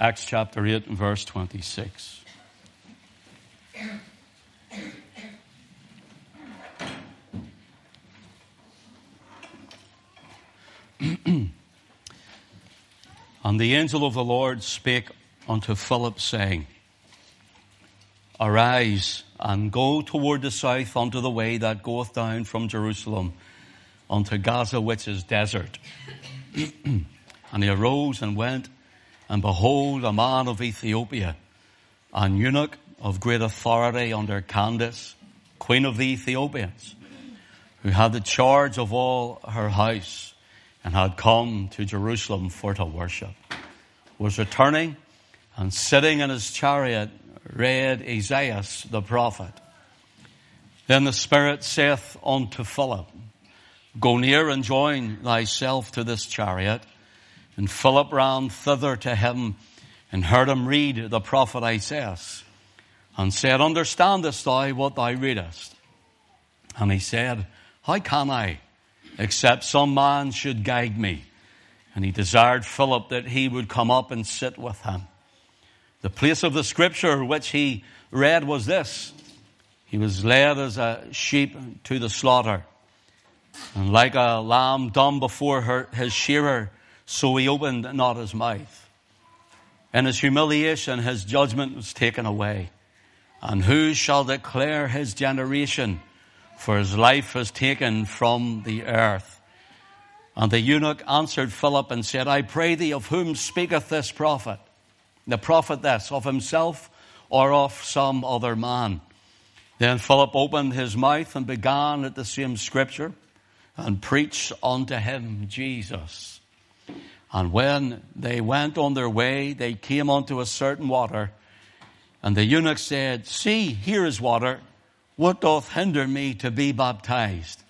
Acts chapter 8 and verse 26. and the angel of the Lord spake unto Philip, saying, Arise and go toward the south unto the way that goeth down from Jerusalem unto Gaza, which is desert. and he arose and went, and behold, a man of Ethiopia, an eunuch of great authority under Candace, queen of the Ethiopians, who had the charge of all her house, and had come to Jerusalem for to worship, was returning and sitting in his chariot read Isaiah the prophet. Then the Spirit saith unto Philip, Go near and join thyself to this chariot. And Philip ran thither to him and heard him read the prophet Isaiah and said, Understandest thou what thou readest? And he said, How can I, except some man should guide me? And he desired Philip that he would come up and sit with him. The place of the scripture which he read was this. He was led as a sheep to the slaughter. And like a lamb dumb before her, his shearer, so he opened not his mouth. In his humiliation, his judgment was taken away. And who shall declare his generation? For his life was taken from the earth. And the eunuch answered Philip and said, I pray thee, of whom speaketh this prophet? The prophet this, of himself or of some other man? Then Philip opened his mouth and began at the same scripture and preached unto him Jesus. And when they went on their way, they came unto a certain water. And the eunuch said, See, here is water. What doth hinder me to be baptized?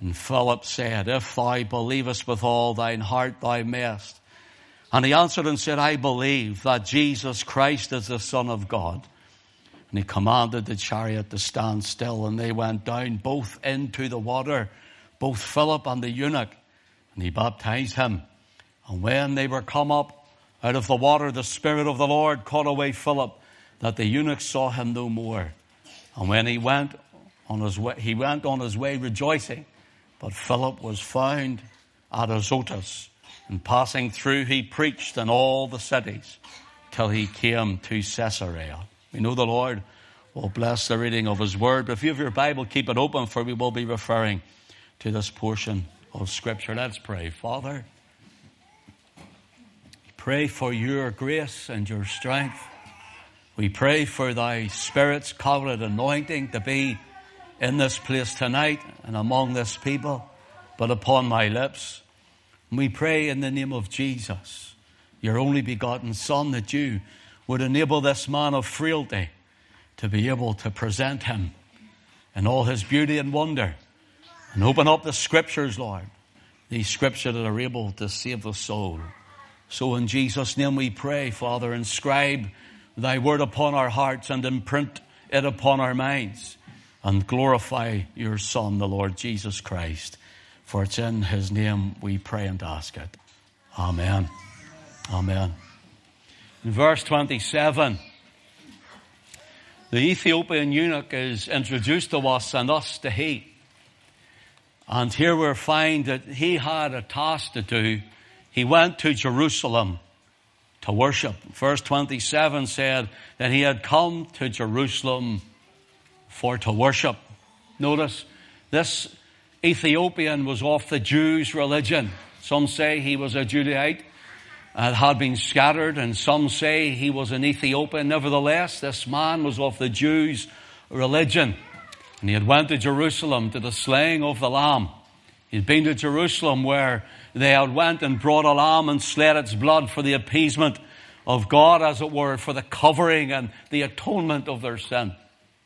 And Philip said, If thou believest with all thine heart, thou mayest. And he answered and said, I believe that Jesus Christ is the Son of God. And he commanded the chariot to stand still, and they went down both into the water both Philip and the eunuch, and he baptized him. And when they were come up out of the water, the Spirit of the Lord caught away Philip, that the eunuch saw him no more. And when he went on his way, he went on his way rejoicing. But Philip was found at Azotus, and passing through, he preached in all the cities till he came to Caesarea. We know the Lord will bless the reading of his word. But if you have your Bible, keep it open, for we will be referring to this portion of Scripture. Let's pray. Father, pray for your grace and your strength. We pray for thy Spirit's covenant anointing to be in this place tonight and among this people, but upon my lips. We pray in the name of Jesus, your only begotten Son, that you would enable this man of frailty to be able to present him in all his beauty and wonder and open up the scriptures, Lord. These scriptures that are able to save the soul. So in Jesus' name we pray, Father, inscribe thy word upon our hearts and imprint it upon our minds and glorify your Son, the Lord Jesus Christ. For it's in his name we pray and ask it. Amen. Amen. In verse 27, the Ethiopian eunuch is introduced to us and us to he. And here we find that he had a task to do. He went to Jerusalem to worship. Verse 27 said that he had come to Jerusalem for to worship. Notice this Ethiopian was of the Jews' religion. Some say he was a Judahite and had been scattered, and some say he was an Ethiopian. Nevertheless, this man was of the Jews' religion. And he had went to Jerusalem to the slaying of the lamb. He'd been to Jerusalem where they had went and brought a lamb and slayed its blood for the appeasement of God, as it were, for the covering and the atonement of their sin.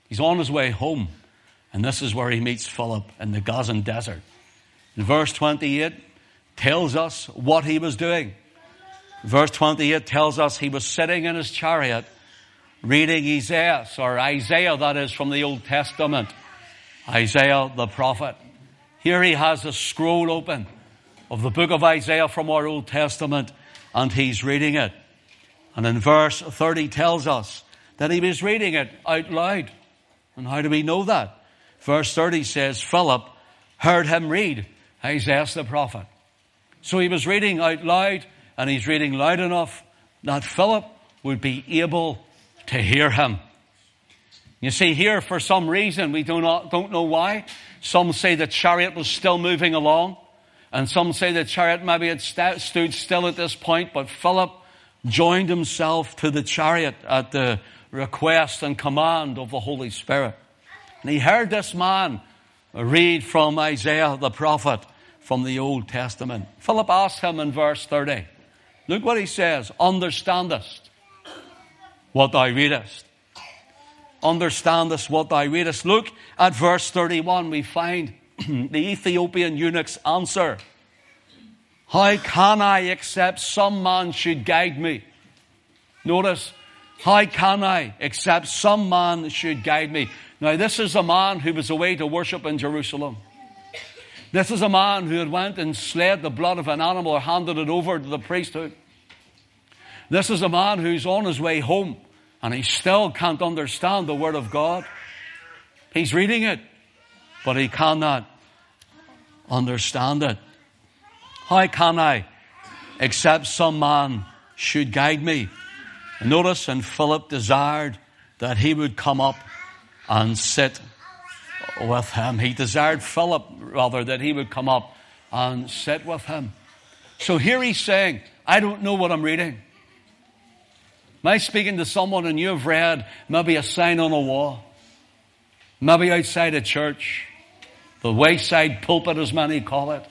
He's on his way home. And this is where he meets Philip in the Gazan desert. Verse 28 tells us what he was doing. Verse 28 tells us he was sitting in his chariot reading Isaiah, or Isaiah that is from the Old Testament. Isaiah the prophet. Here he has a scroll open of the book of Isaiah from our Old Testament and he's reading it. And in verse 30 tells us that he was reading it out loud. And how do we know that? Verse 30 says, Philip heard him read Isaiah the prophet. So he was reading out loud, and he's reading loud enough that Philip would be able to hear him. You see, here, for some reason, we do not, don't know why, some say the chariot was still moving along, and some say the chariot maybe had st- stood still at this point, but Philip joined himself to the chariot at the request and command of the Holy Spirit. And he heard this man read from Isaiah the prophet from the Old Testament. Philip asked him in verse 30, look what he says, understandest what thou readest. Understandest what thou readest. Look at verse 31. We find the Ethiopian eunuch's answer. How can I except some man should guide me? Notice, how can I except some man should guide me? Now, this is a man who was away to worship in Jerusalem. This is a man who had went and slayed the blood of an animal or handed it over to the priesthood. This is a man who's on his way home and he still can't understand the Word of God. He's reading it, but he cannot understand it. How can I, except some man should guide me? Notice, and Philip desired that he would come up and sit with him. He desired Philip, rather, that he would come up and sit with him. So here he's saying, I don't know what I'm reading. Am I speaking to someone and you have read maybe a sign on a wall? Maybe outside a church? The wayside pulpit, as many call it?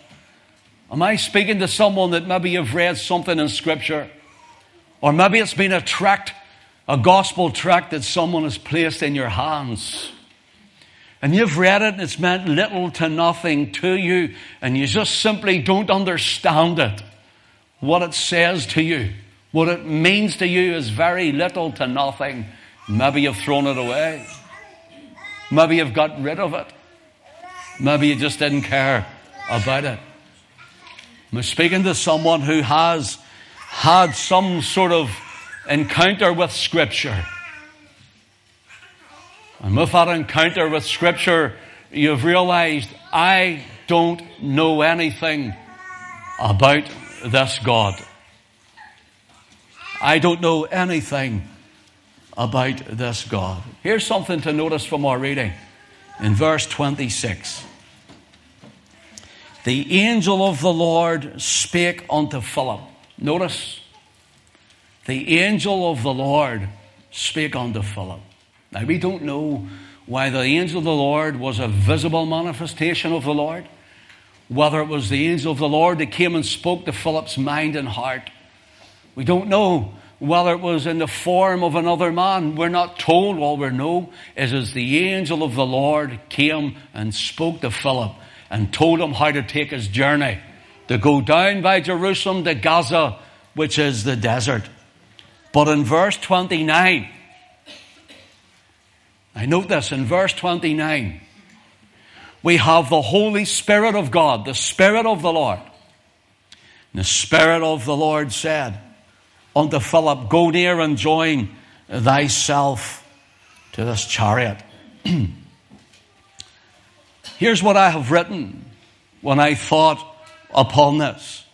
Am I speaking to someone that maybe you've read something in Scripture? Or maybe it's been a tract, a gospel tract that someone has placed in your hands. And you've read it and it's meant little to nothing to you, and you just simply don't understand it. What it says to you. What it means to you is very little to nothing. Maybe you've thrown it away. Maybe you've got rid of it. Maybe you just didn't care about it. I'm speaking to someone who has had some sort of encounter with Scripture. And with that encounter with Scripture, you've realized I don't know anything about this God. I don't know anything about this God. Here's something to notice from our reading in verse 26. The angel of the Lord spake unto Philip. Notice, the angel of the Lord spake unto Philip. Now, we don't know why the angel of the Lord was a visible manifestation of the Lord, whether it was the angel of the Lord that came and spoke to Philip's mind and heart we don't know whether it was in the form of another man. We're not told. All we know is as the angel of the Lord came and spoke to Philip and told him how to take his journey to go down by Jerusalem to Gaza, which is the desert. But in verse 29, I note this in verse 29, we have the Holy Spirit of God, the Spirit of the Lord. And the Spirit of the Lord said, unto Philip, Go near and join thyself to this chariot. Here's what I have written when I thought upon this.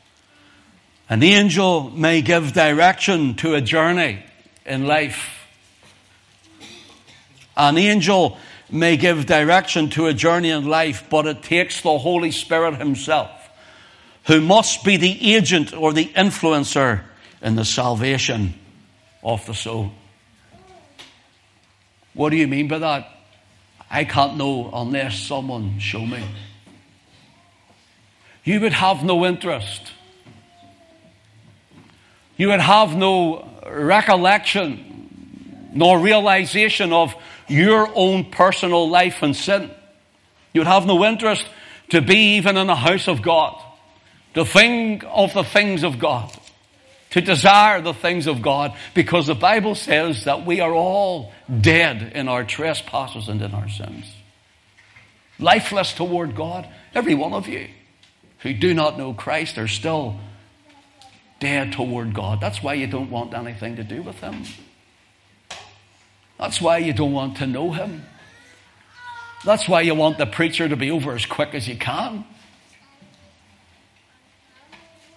An angel may give direction to a journey in life. An angel may give direction to a journey in life, but it takes the Holy Spirit Himself, who must be the agent or the influencer in the salvation of the soul. What do you mean by that? I can't know unless someone show me. You would have no interest. You would have no recollection nor realization of your own personal life and sin. You would have no interest to be even in the house of God, to think of the things of God to desire the things of God because the Bible says that we are all dead in our trespasses and in our sins. Lifeless toward God, every one of you who do not know Christ are still dead toward God. That's why you don't want anything to do with Him. That's why you don't want to know Him. That's why you want the preacher to be over as quick as you can.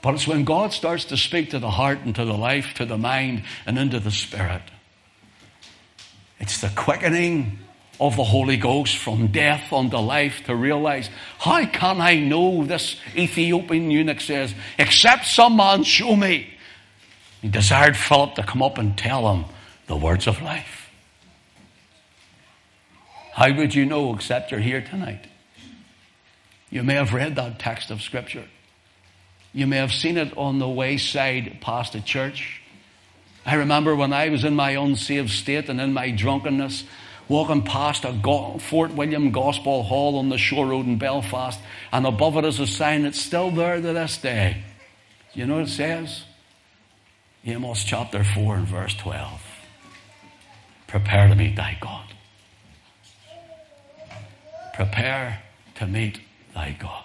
But it's when God starts to speak to the heart and to the life, to the mind, and into the spirit. It's the quickening of the Holy Ghost from death unto life to realize, how can I know this Ethiopian eunuch says, except some man show me. He desired Philip to come up and tell him the words of life. How would you know except you're here tonight? You may have read that text of Scripture. You may have seen it on the wayside past the church. I remember when I was in my unsaved state and in my drunkenness, walking past a Fort William Gospel Hall on the Shore Road in Belfast, and above it is a sign that's still there to this day. You know what it says? Amos chapter 4 and verse 12. Prepare to meet thy God. Prepare to meet thy God.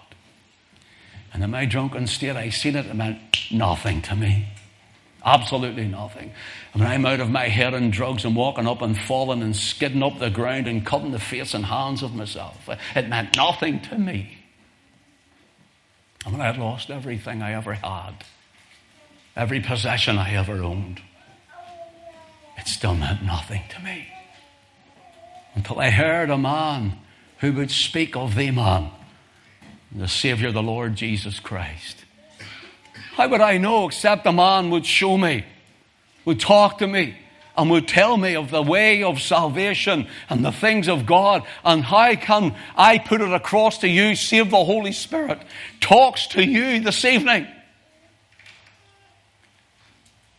And in my drunken state, I seen it, it meant nothing to me. Absolutely nothing. When I'm out of my head and drugs and walking up and falling and skidding up the ground and cutting the face and hands of myself, it meant nothing to me. And when I had lost everything I ever had, every possession I ever owned, it still meant nothing to me. Until I heard a man who would speak of the man the Savior, the Lord Jesus Christ. How would I know except a man would show me, would talk to me, and would tell me of the way of salvation and the things of God, and how can I put it across to you, save the Holy Spirit talks to you this evening.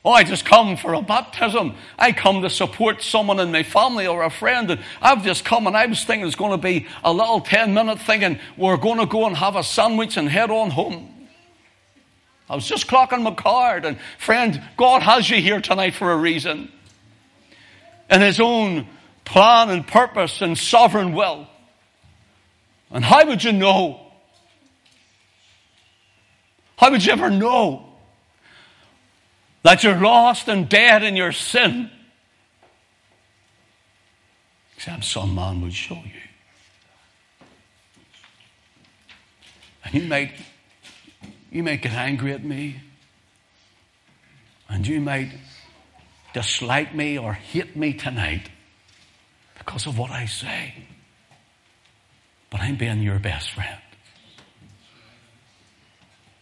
Oh, I just come for a baptism. I come to support someone in my family or a friend. And I've just come and I was thinking it's going to be a little 10 minute thing and we're going to go and have a sandwich and head on home. I was just clocking my card and friend, God has you here tonight for a reason. In His own plan and purpose and sovereign will. And how would you know? How would you ever know? That you're lost and dead in your sin. Except some man would show you. And you might, you might get angry at me. And you might dislike me or hate me tonight because of what I say. But I'm being your best friend.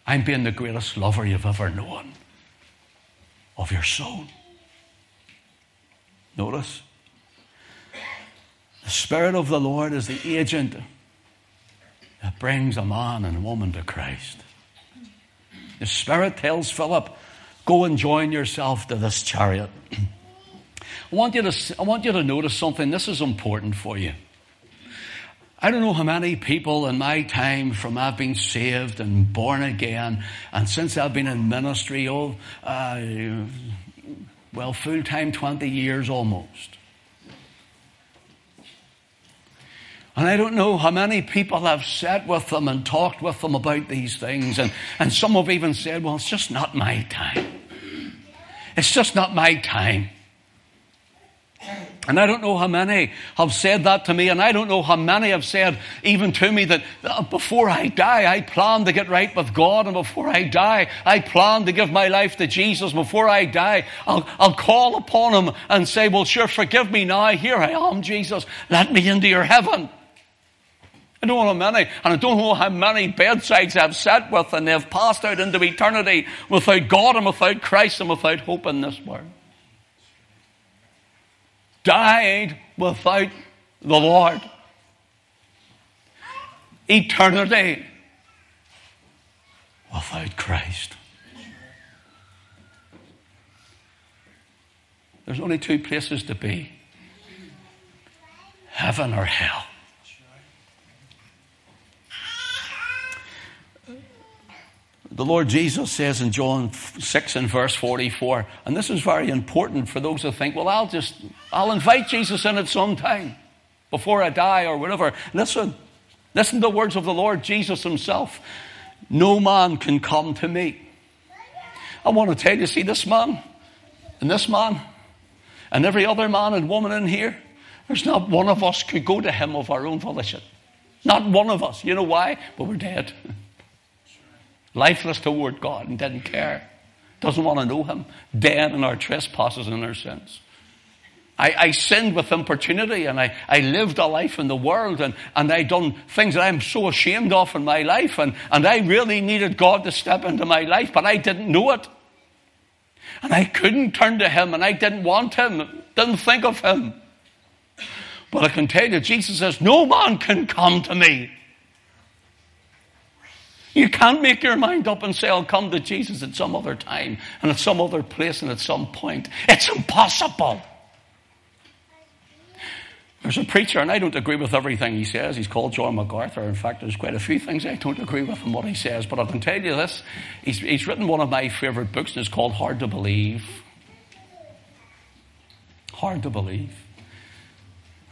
I'm being the greatest lover you've ever known of your soul. Notice. The Spirit of the Lord is the agent that brings a man and a woman to Christ. The Spirit tells Philip, Go and join yourself to this chariot. I want, you to, I want you to notice something. This is important for you. I don't know how many people in my time from I've been saved and born again, and since I've been in ministry, oh, uh, well, full time 20 years almost. And I don't know how many people I've sat with them and talked with them about these things, and, and some have even said, well, it's just not my time. It's just not my time. And I don't know how many have said that to me, and I don't know how many have said even to me that uh, before I die, I plan to get right with God, and before I die, I plan to give my life to Jesus. Before I die, I'll, I'll call upon Him and say, Well, sure, forgive me now. Here I am, Jesus. Let me into your heaven. I don't know how many, and I don't know how many bedsides I've sat with, and they've passed out into eternity without God and without Christ and without hope in this world died without the Lord. Eternity without Christ. There's only two places to be heaven or hell. The Lord Jesus says in John 6 and verse 44, and this is very important for those who think, well, I'll just, I'll invite Jesus in at some time before I die or whatever. Listen, listen to the words of the Lord Jesus himself. No man can come to me I want to tell you, see this man and this man and every other man and woman in here, there's not one of us could go to him of our own volition. Not one of us. You know why? But we're dead. Lifeless toward God and didn't care. Doesn't want to know him. Dead in our trespasses and our sins. I, I, sinned with importunity and I, I lived a life in the world and, and I done things that I'm so ashamed of in my life and, and I really needed God to step into my life, but I didn't know it. And I couldn't turn to Him and I didn't want Him, didn't think of Him. But I can tell you, Jesus says, no man can come to me. You can't make your mind up and say, I'll come to Jesus at some other time and at some other place and at some point. It's impossible. There's a preacher, and I don't agree with everything he says. He's called John MacArthur. In fact, there's quite a few things I don't agree with in what he says. But I can tell you this he's, he's written one of my favorite books, and it's called Hard to Believe. Hard to believe.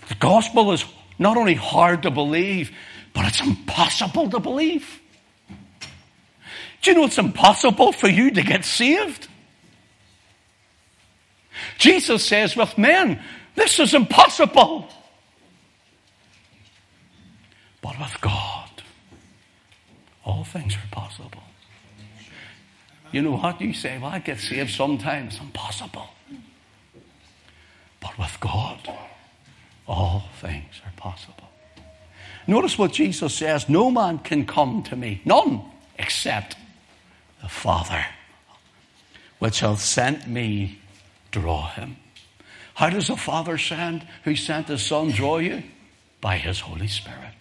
The gospel is not only hard to believe, but it's impossible to believe. Do you know it's impossible for you to get saved? Jesus says, with men, this is impossible. But with God, all things are possible. You know what? You say, well, I get saved sometimes. Impossible. But with God, all things are possible. Notice what Jesus says No man can come to me, none, except the Father, which hath sent me, draw him. How does the Father send, who sent the Son, draw you? By his Holy Spirit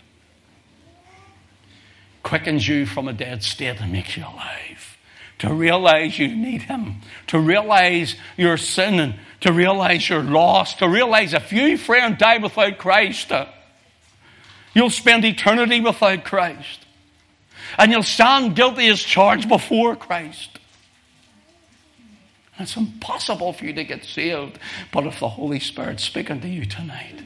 quickens you from a dead state and makes you alive. To realize you need Him, to realize your sin, and to realize you're lost, to realize if you, friend, die without Christ, uh, you'll spend eternity without Christ. And you'll stand guilty as charged before Christ. It's impossible for you to get saved, but if the Holy Spirit's speaking to you tonight,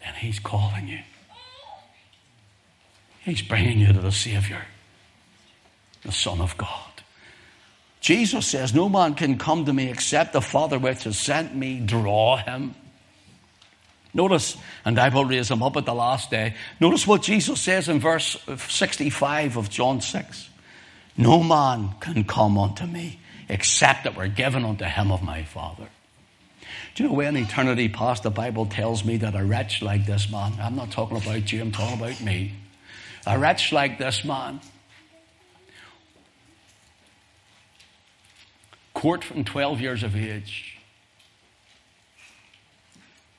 then He's calling you. He's bringing you to the Savior, the Son of God. Jesus says, No man can come to me except the Father which has sent me draw him. Notice, and I will raise him up at the last day. Notice what Jesus says in verse 65 of John 6. No man can come unto me except that we're given unto him of my Father. Do you know when eternity past, the Bible tells me that a wretch like this man, I'm not talking about you, I'm talking about me a wretch like this man, court from 12 years of age,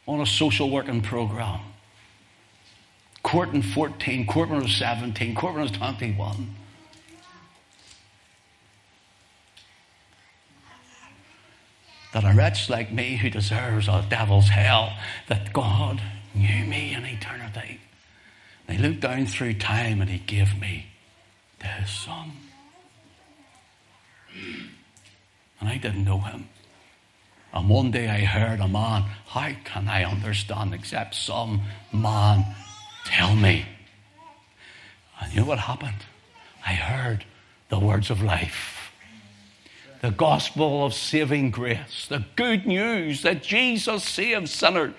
on a social working program, court in 14, court when was 17, court when was 21. That a wretch like me who deserves a devil's hell, that God knew me in eternity he looked down through time and he gave me to his son. And I didn't know him. And one day I heard a man, how can I understand except some man tell me? And you know what happened? I heard the words of life. The gospel of saving grace. The good news that Jesus saves sinners.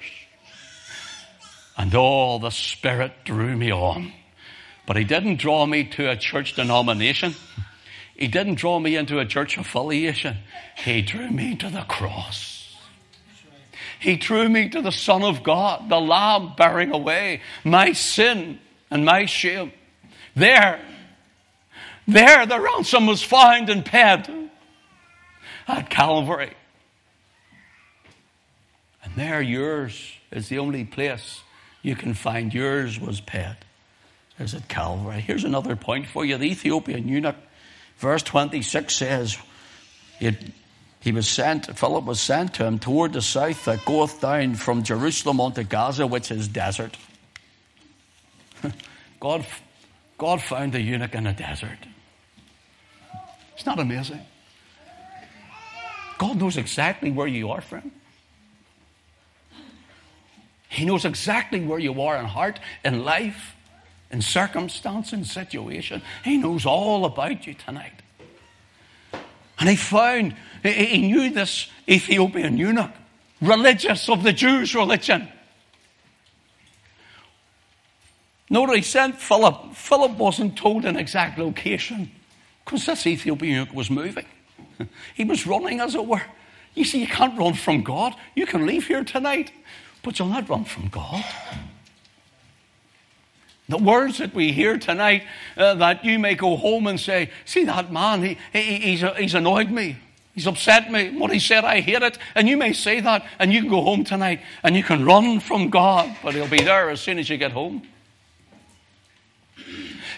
And all the Spirit drew me on. But He didn't draw me to a church denomination. He didn't draw me into a church affiliation. He drew me to the cross. He drew me to the Son of God, the Lamb bearing away my sin and my shame. There, there the ransom was found and paid at Calvary. And there yours is the only place you can find yours was paid. Is at Calvary. Here's another point for you. The Ethiopian eunuch, verse 26 says, he was sent, Philip was sent to him toward the south that goeth down from Jerusalem unto Gaza, which is desert. God, God found the eunuch in a desert. It's not amazing. God knows exactly where you are, friend. He knows exactly where you are in heart, in life. In circumstance and situation. He knows all about you tonight. And he found, he knew this Ethiopian eunuch, religious of the Jews' religion. Notice he sent Philip. Philip wasn't told an exact location because this Ethiopian eunuch was moving. He was running, as it were. You see, you can't run from God. You can leave here tonight, but you'll not run from God. The words that we hear tonight, uh, that you may go home and say, See that man, he, he, he's, he's annoyed me. He's upset me. What he said, I hate it. And you may say that, and you can go home tonight and you can run from God, but he'll be there as soon as you get home.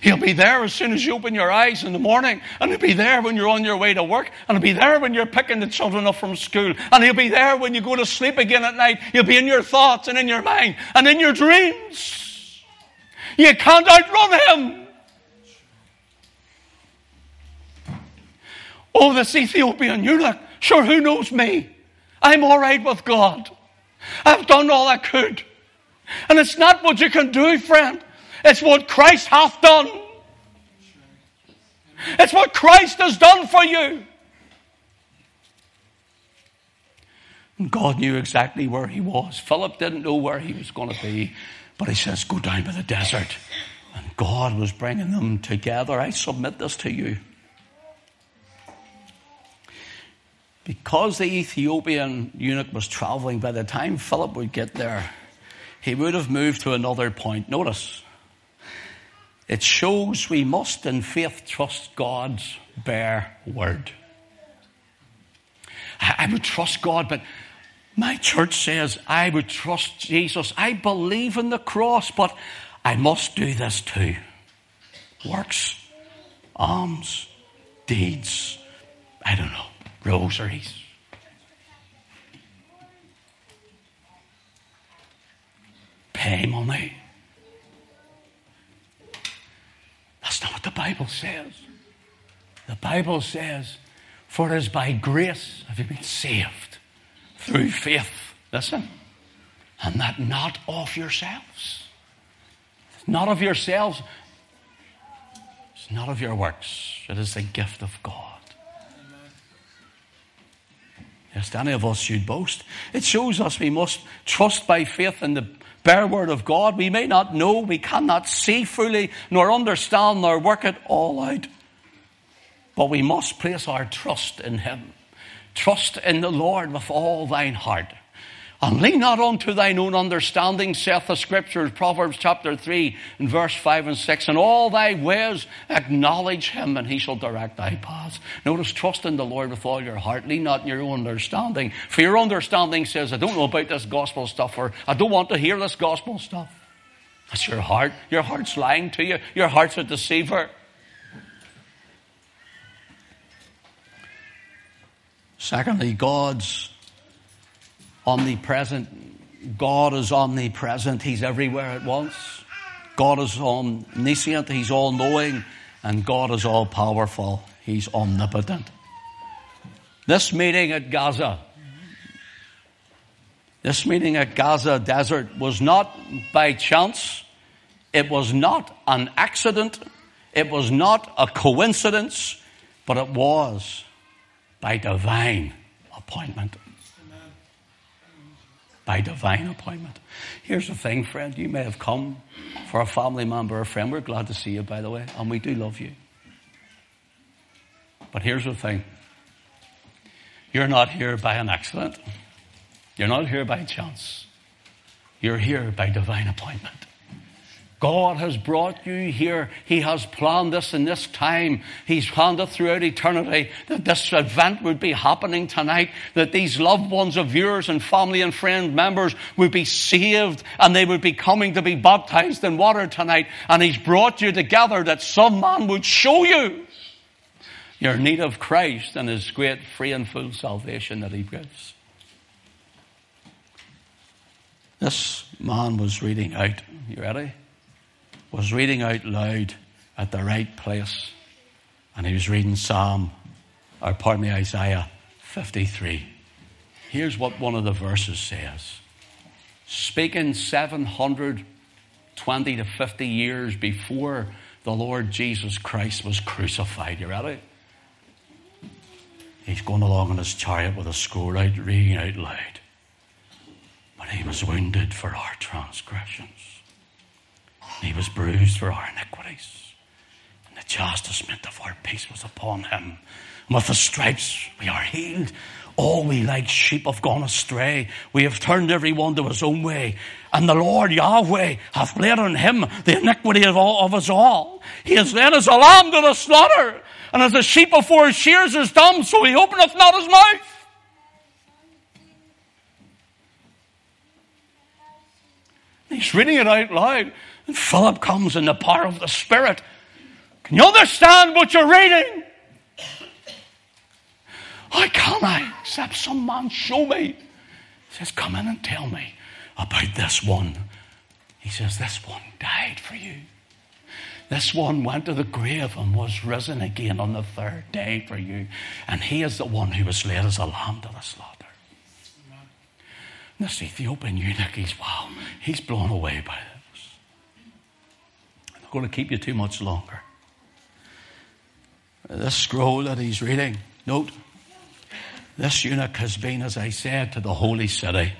He'll be there as soon as you open your eyes in the morning, and he'll be there when you're on your way to work, and he'll be there when you're picking the children up from school, and he'll be there when you go to sleep again at night. He'll be in your thoughts and in your mind and in your dreams. You can't outrun him. Oh, this Ethiopian you eunuch. Sure, who knows me? I'm all right with God. I've done all I could. And it's not what you can do, friend. It's what Christ hath done. It's what Christ has done for you. And God knew exactly where he was. Philip didn't know where he was going to be. But he says, go down by the desert. And God was bringing them together. I submit this to you. Because the Ethiopian eunuch was traveling, by the time Philip would get there, he would have moved to another point. Notice, it shows we must in faith trust God's bare word. I would trust God, but my church says I would trust Jesus. I believe in the cross, but I must do this too. Works, alms, deeds, I don't know, rosaries. Pay money. That's not what the Bible says. The Bible says, For it is by grace have you been saved through faith. Listen. And that not of yourselves. Not of yourselves. It's not of your works. It is the gift of God. Yes, any of us should boast. It shows us we must trust by faith in the bare word of God. We may not know, we cannot see fully, nor understand, nor work it all out. But we must place our trust in Him. Trust in the Lord with all thine heart. And lean not unto thine own understanding, saith the scriptures, Proverbs chapter 3 and verse 5 and 6. And all thy ways acknowledge him, and he shall direct thy paths. Notice, trust in the Lord with all your heart. Lean not in your own understanding. For your understanding says, I don't know about this gospel stuff, or I don't want to hear this gospel stuff. That's your heart. Your heart's lying to you. Your heart's a deceiver. Secondly, God's omnipresent. God is omnipresent. He's everywhere at once. God is omniscient. He's all knowing. And God is all powerful. He's omnipotent. This meeting at Gaza, this meeting at Gaza desert was not by chance. It was not an accident. It was not a coincidence, but it was by divine appointment. By divine appointment. Here's the thing, friend. You may have come for a family member or a friend. We're glad to see you, by the way, and we do love you. But here's the thing. You're not here by an accident. You're not here by chance. You're here by divine appointment. God has brought you here. He has planned this in this time. He's planned it throughout eternity that this event would be happening tonight, that these loved ones of yours and family and friend members would be saved and they would be coming to be baptized in water tonight. And He's brought you together that some man would show you your need of Christ and His great free and full salvation that He gives. This man was reading out. You ready? Was reading out loud at the right place. And he was reading Psalm, or pardon me, Isaiah 53. Here's what one of the verses says. Speaking 720 to 50 years before the Lord Jesus Christ was crucified. You ready? He's going along in his chariot with a scroll out, reading out loud. But he was wounded for our transgressions. He was bruised for our iniquities. And the chastisement of our peace was upon him. And with the stripes we are healed. All we like sheep have gone astray. We have turned every one to his own way. And the Lord Yahweh hath laid on him the iniquity of, all, of us all. He has led as a lamb to the slaughter. And as a sheep before his shears is dumb, so he openeth not his mouth. He's reading it out loud. And Philip comes in the power of the Spirit. Can you understand what you're reading? How can I? Except some man show me. He says, Come in and tell me about this one. He says, This one died for you. This one went to the grave and was risen again on the third day for you. And he is the one who was led as a lamb to the slaughter. And this Ethiopian eunuch, he's wow, he's blown away by this. Going to keep you too much longer. This scroll that he's reading, note, this eunuch has been, as I said, to the holy city.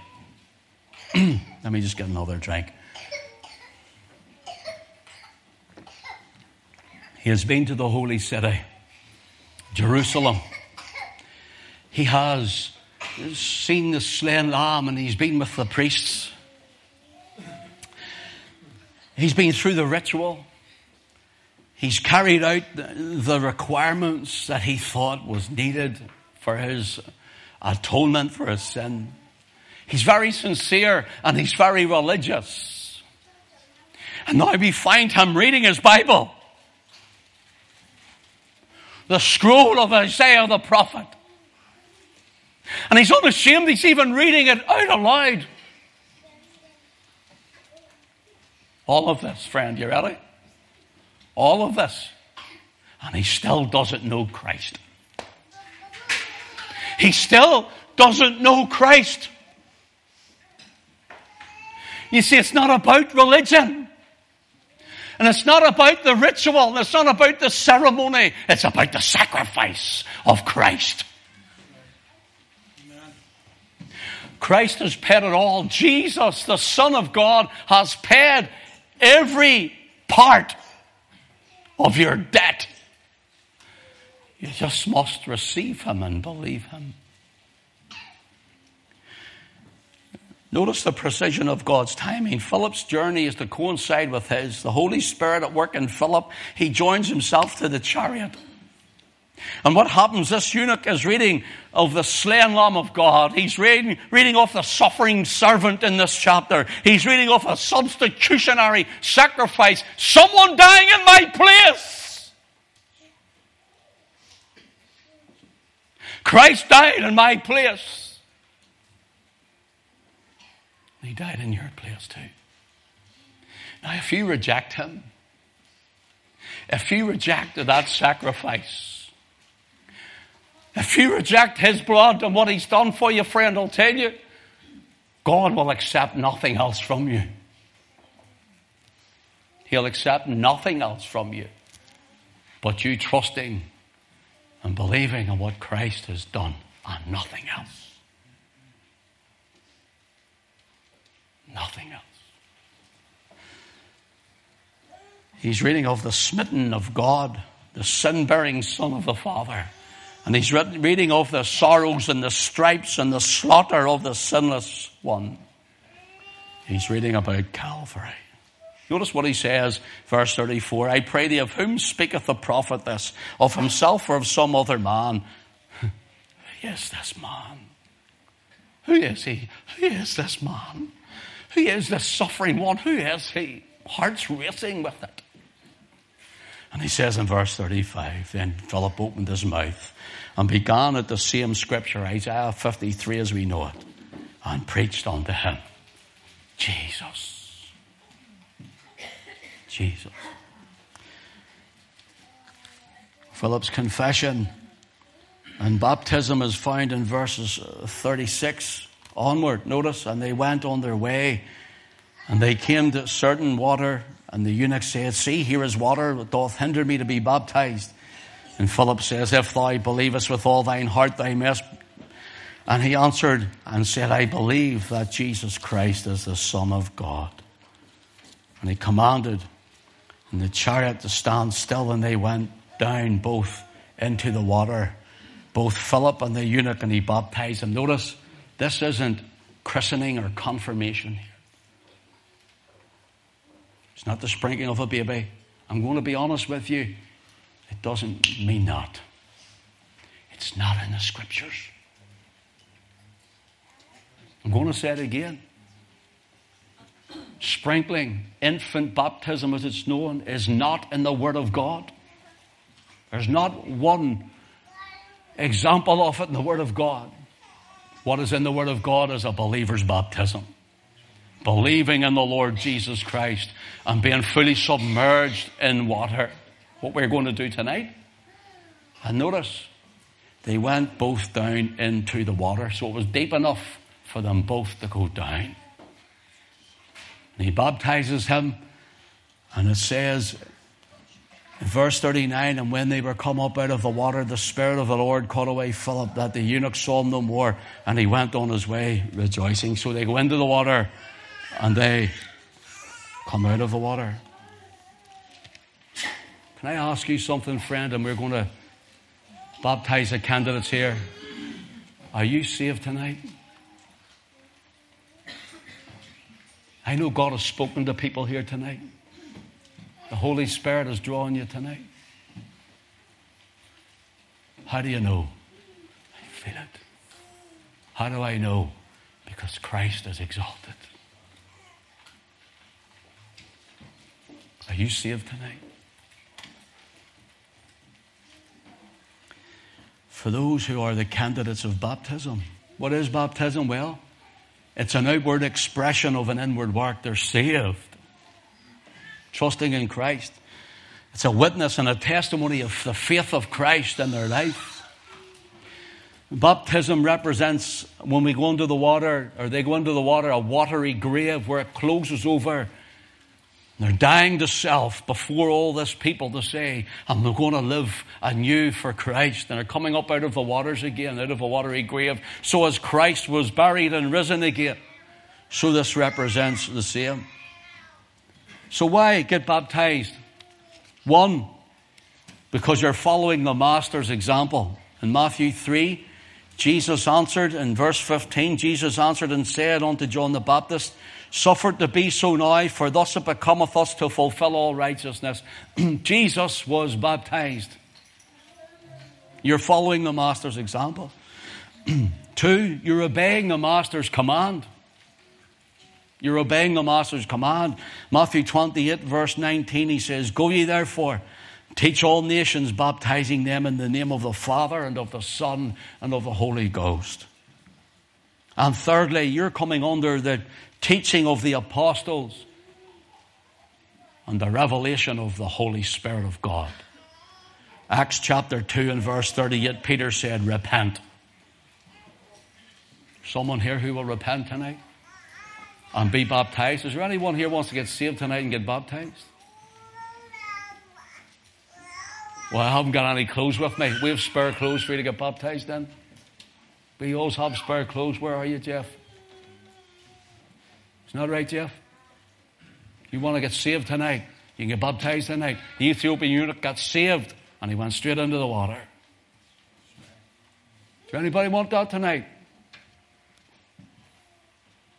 Let me just get another drink. He has been to the holy city, Jerusalem. He has seen the slain lamb and he's been with the priests. He's been through the ritual. He's carried out the requirements that he thought was needed for his atonement for his sin. He's very sincere and he's very religious. And now we find him reading his Bible. The scroll of Isaiah the prophet. And he's unashamed, he's even reading it out aloud. All of this, friend, you ready? All of this. And he still doesn't know Christ. He still doesn't know Christ. You see, it's not about religion. And it's not about the ritual, and it's not about the ceremony. It's about the sacrifice of Christ. Christ has paid it all. Jesus, the Son of God, has paid every part of your debt. You just must receive Him and believe Him. Notice the precision of God's timing. Philip's journey is to coincide with his. The Holy Spirit at work in Philip, he joins himself to the chariot. And what happens? This eunuch is reading of the slain Lamb of God. He's reading, reading of the suffering servant in this chapter. He's reading off a substitutionary sacrifice. Someone dying in my place. Christ died in my place. He died in your place too. Now, if you reject him, if you reject that sacrifice, if you reject his blood and what he's done for you, friend, I'll tell you, God will accept nothing else from you. He'll accept nothing else from you but you trusting and believing in what Christ has done and nothing else. Nothing else. He's reading of the smitten of God, the sin bearing Son of the Father. And he's reading of the sorrows and the stripes and the slaughter of the sinless one. He's reading about Calvary. Notice what he says, verse 34. I pray thee, of whom speaketh the prophet this? Of himself or of some other man? Who is this man? Who is he? Who is this man? Who is this suffering one? Who is he? Hearts racing with it. And he says in verse 35, then Philip opened his mouth and began at the same scripture, Isaiah 53 as we know it, and preached unto him Jesus. Jesus. Philip's confession and baptism is found in verses 36 onward. Notice, and they went on their way And they came to certain water, and the eunuch said, See, here is water that doth hinder me to be baptized. And Philip says, If thou believest with all thine heart, thou mayest. And he answered and said, I believe that Jesus Christ is the Son of God. And he commanded and the chariot to stand still, and they went down both into the water, both Philip and the eunuch, and he baptized them. Notice, this isn't christening or confirmation. It's not the sprinkling of a baby. I'm going to be honest with you. It doesn't mean that. It's not in the scriptures. I'm going to say it again. Sprinkling, infant baptism as it's known, is not in the Word of God. There's not one example of it in the Word of God. What is in the Word of God is a believer's baptism. Believing in the Lord Jesus Christ and being fully submerged in water what we're going to do tonight. And notice, they went both down into the water, so it was deep enough for them both to go down. And he baptizes him, and it says in verse 39 And when they were come up out of the water, the Spirit of the Lord caught away Philip, that the eunuch saw him no more, and he went on his way rejoicing. So they go into the water, and they come out of the water. Can I ask you something, friend? And we're going to baptize the candidates here. Are you saved tonight? I know God has spoken to people here tonight. The Holy Spirit is drawing you tonight. How do you know? I feel it. How do I know? Because Christ is exalted. Are you saved tonight? for those who are the candidates of baptism. What is baptism? Well, it's an outward expression of an inward work. They're saved, trusting in Christ. It's a witness and a testimony of the faith of Christ in their life. Baptism represents when we go into the water, or they go into the water, a watery grave where it closes over they're dying to self before all this people to say, I'm going to live anew for Christ. And they're coming up out of the waters again, out of a watery grave. So as Christ was buried and risen again, so this represents the same. So why get baptized? One, because you're following the Master's example. In Matthew 3, Jesus answered in verse 15, Jesus answered and said unto John the Baptist, suffered to be so now, for thus it becometh us to fulfill all righteousness. Jesus was baptized. You're following the Master's example. Two, you're obeying the Master's command. You're obeying the Master's command. Matthew 28, verse 19, he says, Go ye therefore, teach all nations, baptizing them in the name of the Father and of the Son and of the Holy Ghost. And thirdly, you're coming under the teaching of the apostles, and the revelation of the Holy Spirit of God. Acts chapter 2 and verse 38, Peter said, Repent. Someone here who will repent tonight and be baptized? Is there anyone here wants to get saved tonight and get baptized? Well, I haven't got any clothes with me. We have spare clothes for you to get baptized in. We always have spare clothes. Where are you, Jeff? Isn't that right, Jeff? You want to get saved tonight? You can get baptized tonight. The Ethiopian eunuch got saved and he went straight into the water. Does anybody want that tonight?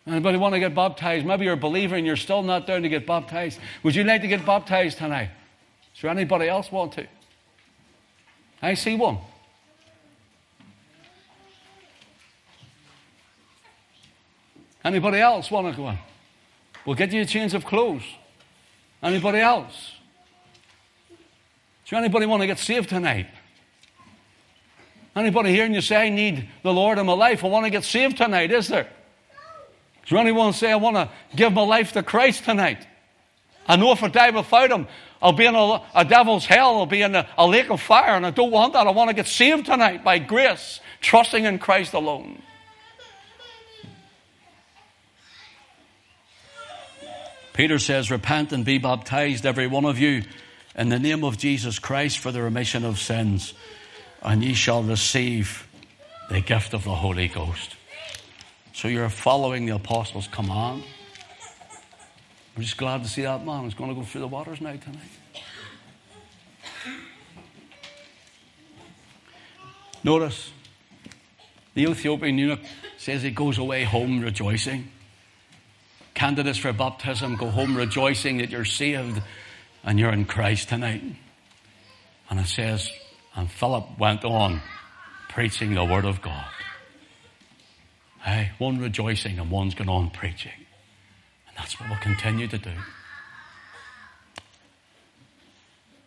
Anybody want to get baptized? Maybe you're a believer and you're still not down to get baptized. Would you like to get baptized tonight? Is there anybody else want to? I see one. Anybody else want to go on? We'll get you a change of clothes. Anybody else? Does anybody want to get saved tonight? Anybody here and you say, I need the Lord in my life? I want to get saved tonight, is there? Does anyone say, I want to give my life to Christ tonight? I know if I die without Him, I'll be in a, a devil's hell, I'll be in a, a lake of fire, and I don't want that. I want to get saved tonight by grace, trusting in Christ alone. Peter says, Repent and be baptized, every one of you, in the name of Jesus Christ for the remission of sins, and ye shall receive the gift of the Holy Ghost. So you're following the apostles' command. I'm just glad to see that man who's going to go through the waters now tonight. Notice, the Ethiopian eunuch says he goes away home rejoicing. Candidates for baptism go home rejoicing that you're saved and you're in Christ tonight. And it says, and Philip went on preaching the word of God. Hey, one rejoicing and one's going on preaching. And that's what we'll continue to do.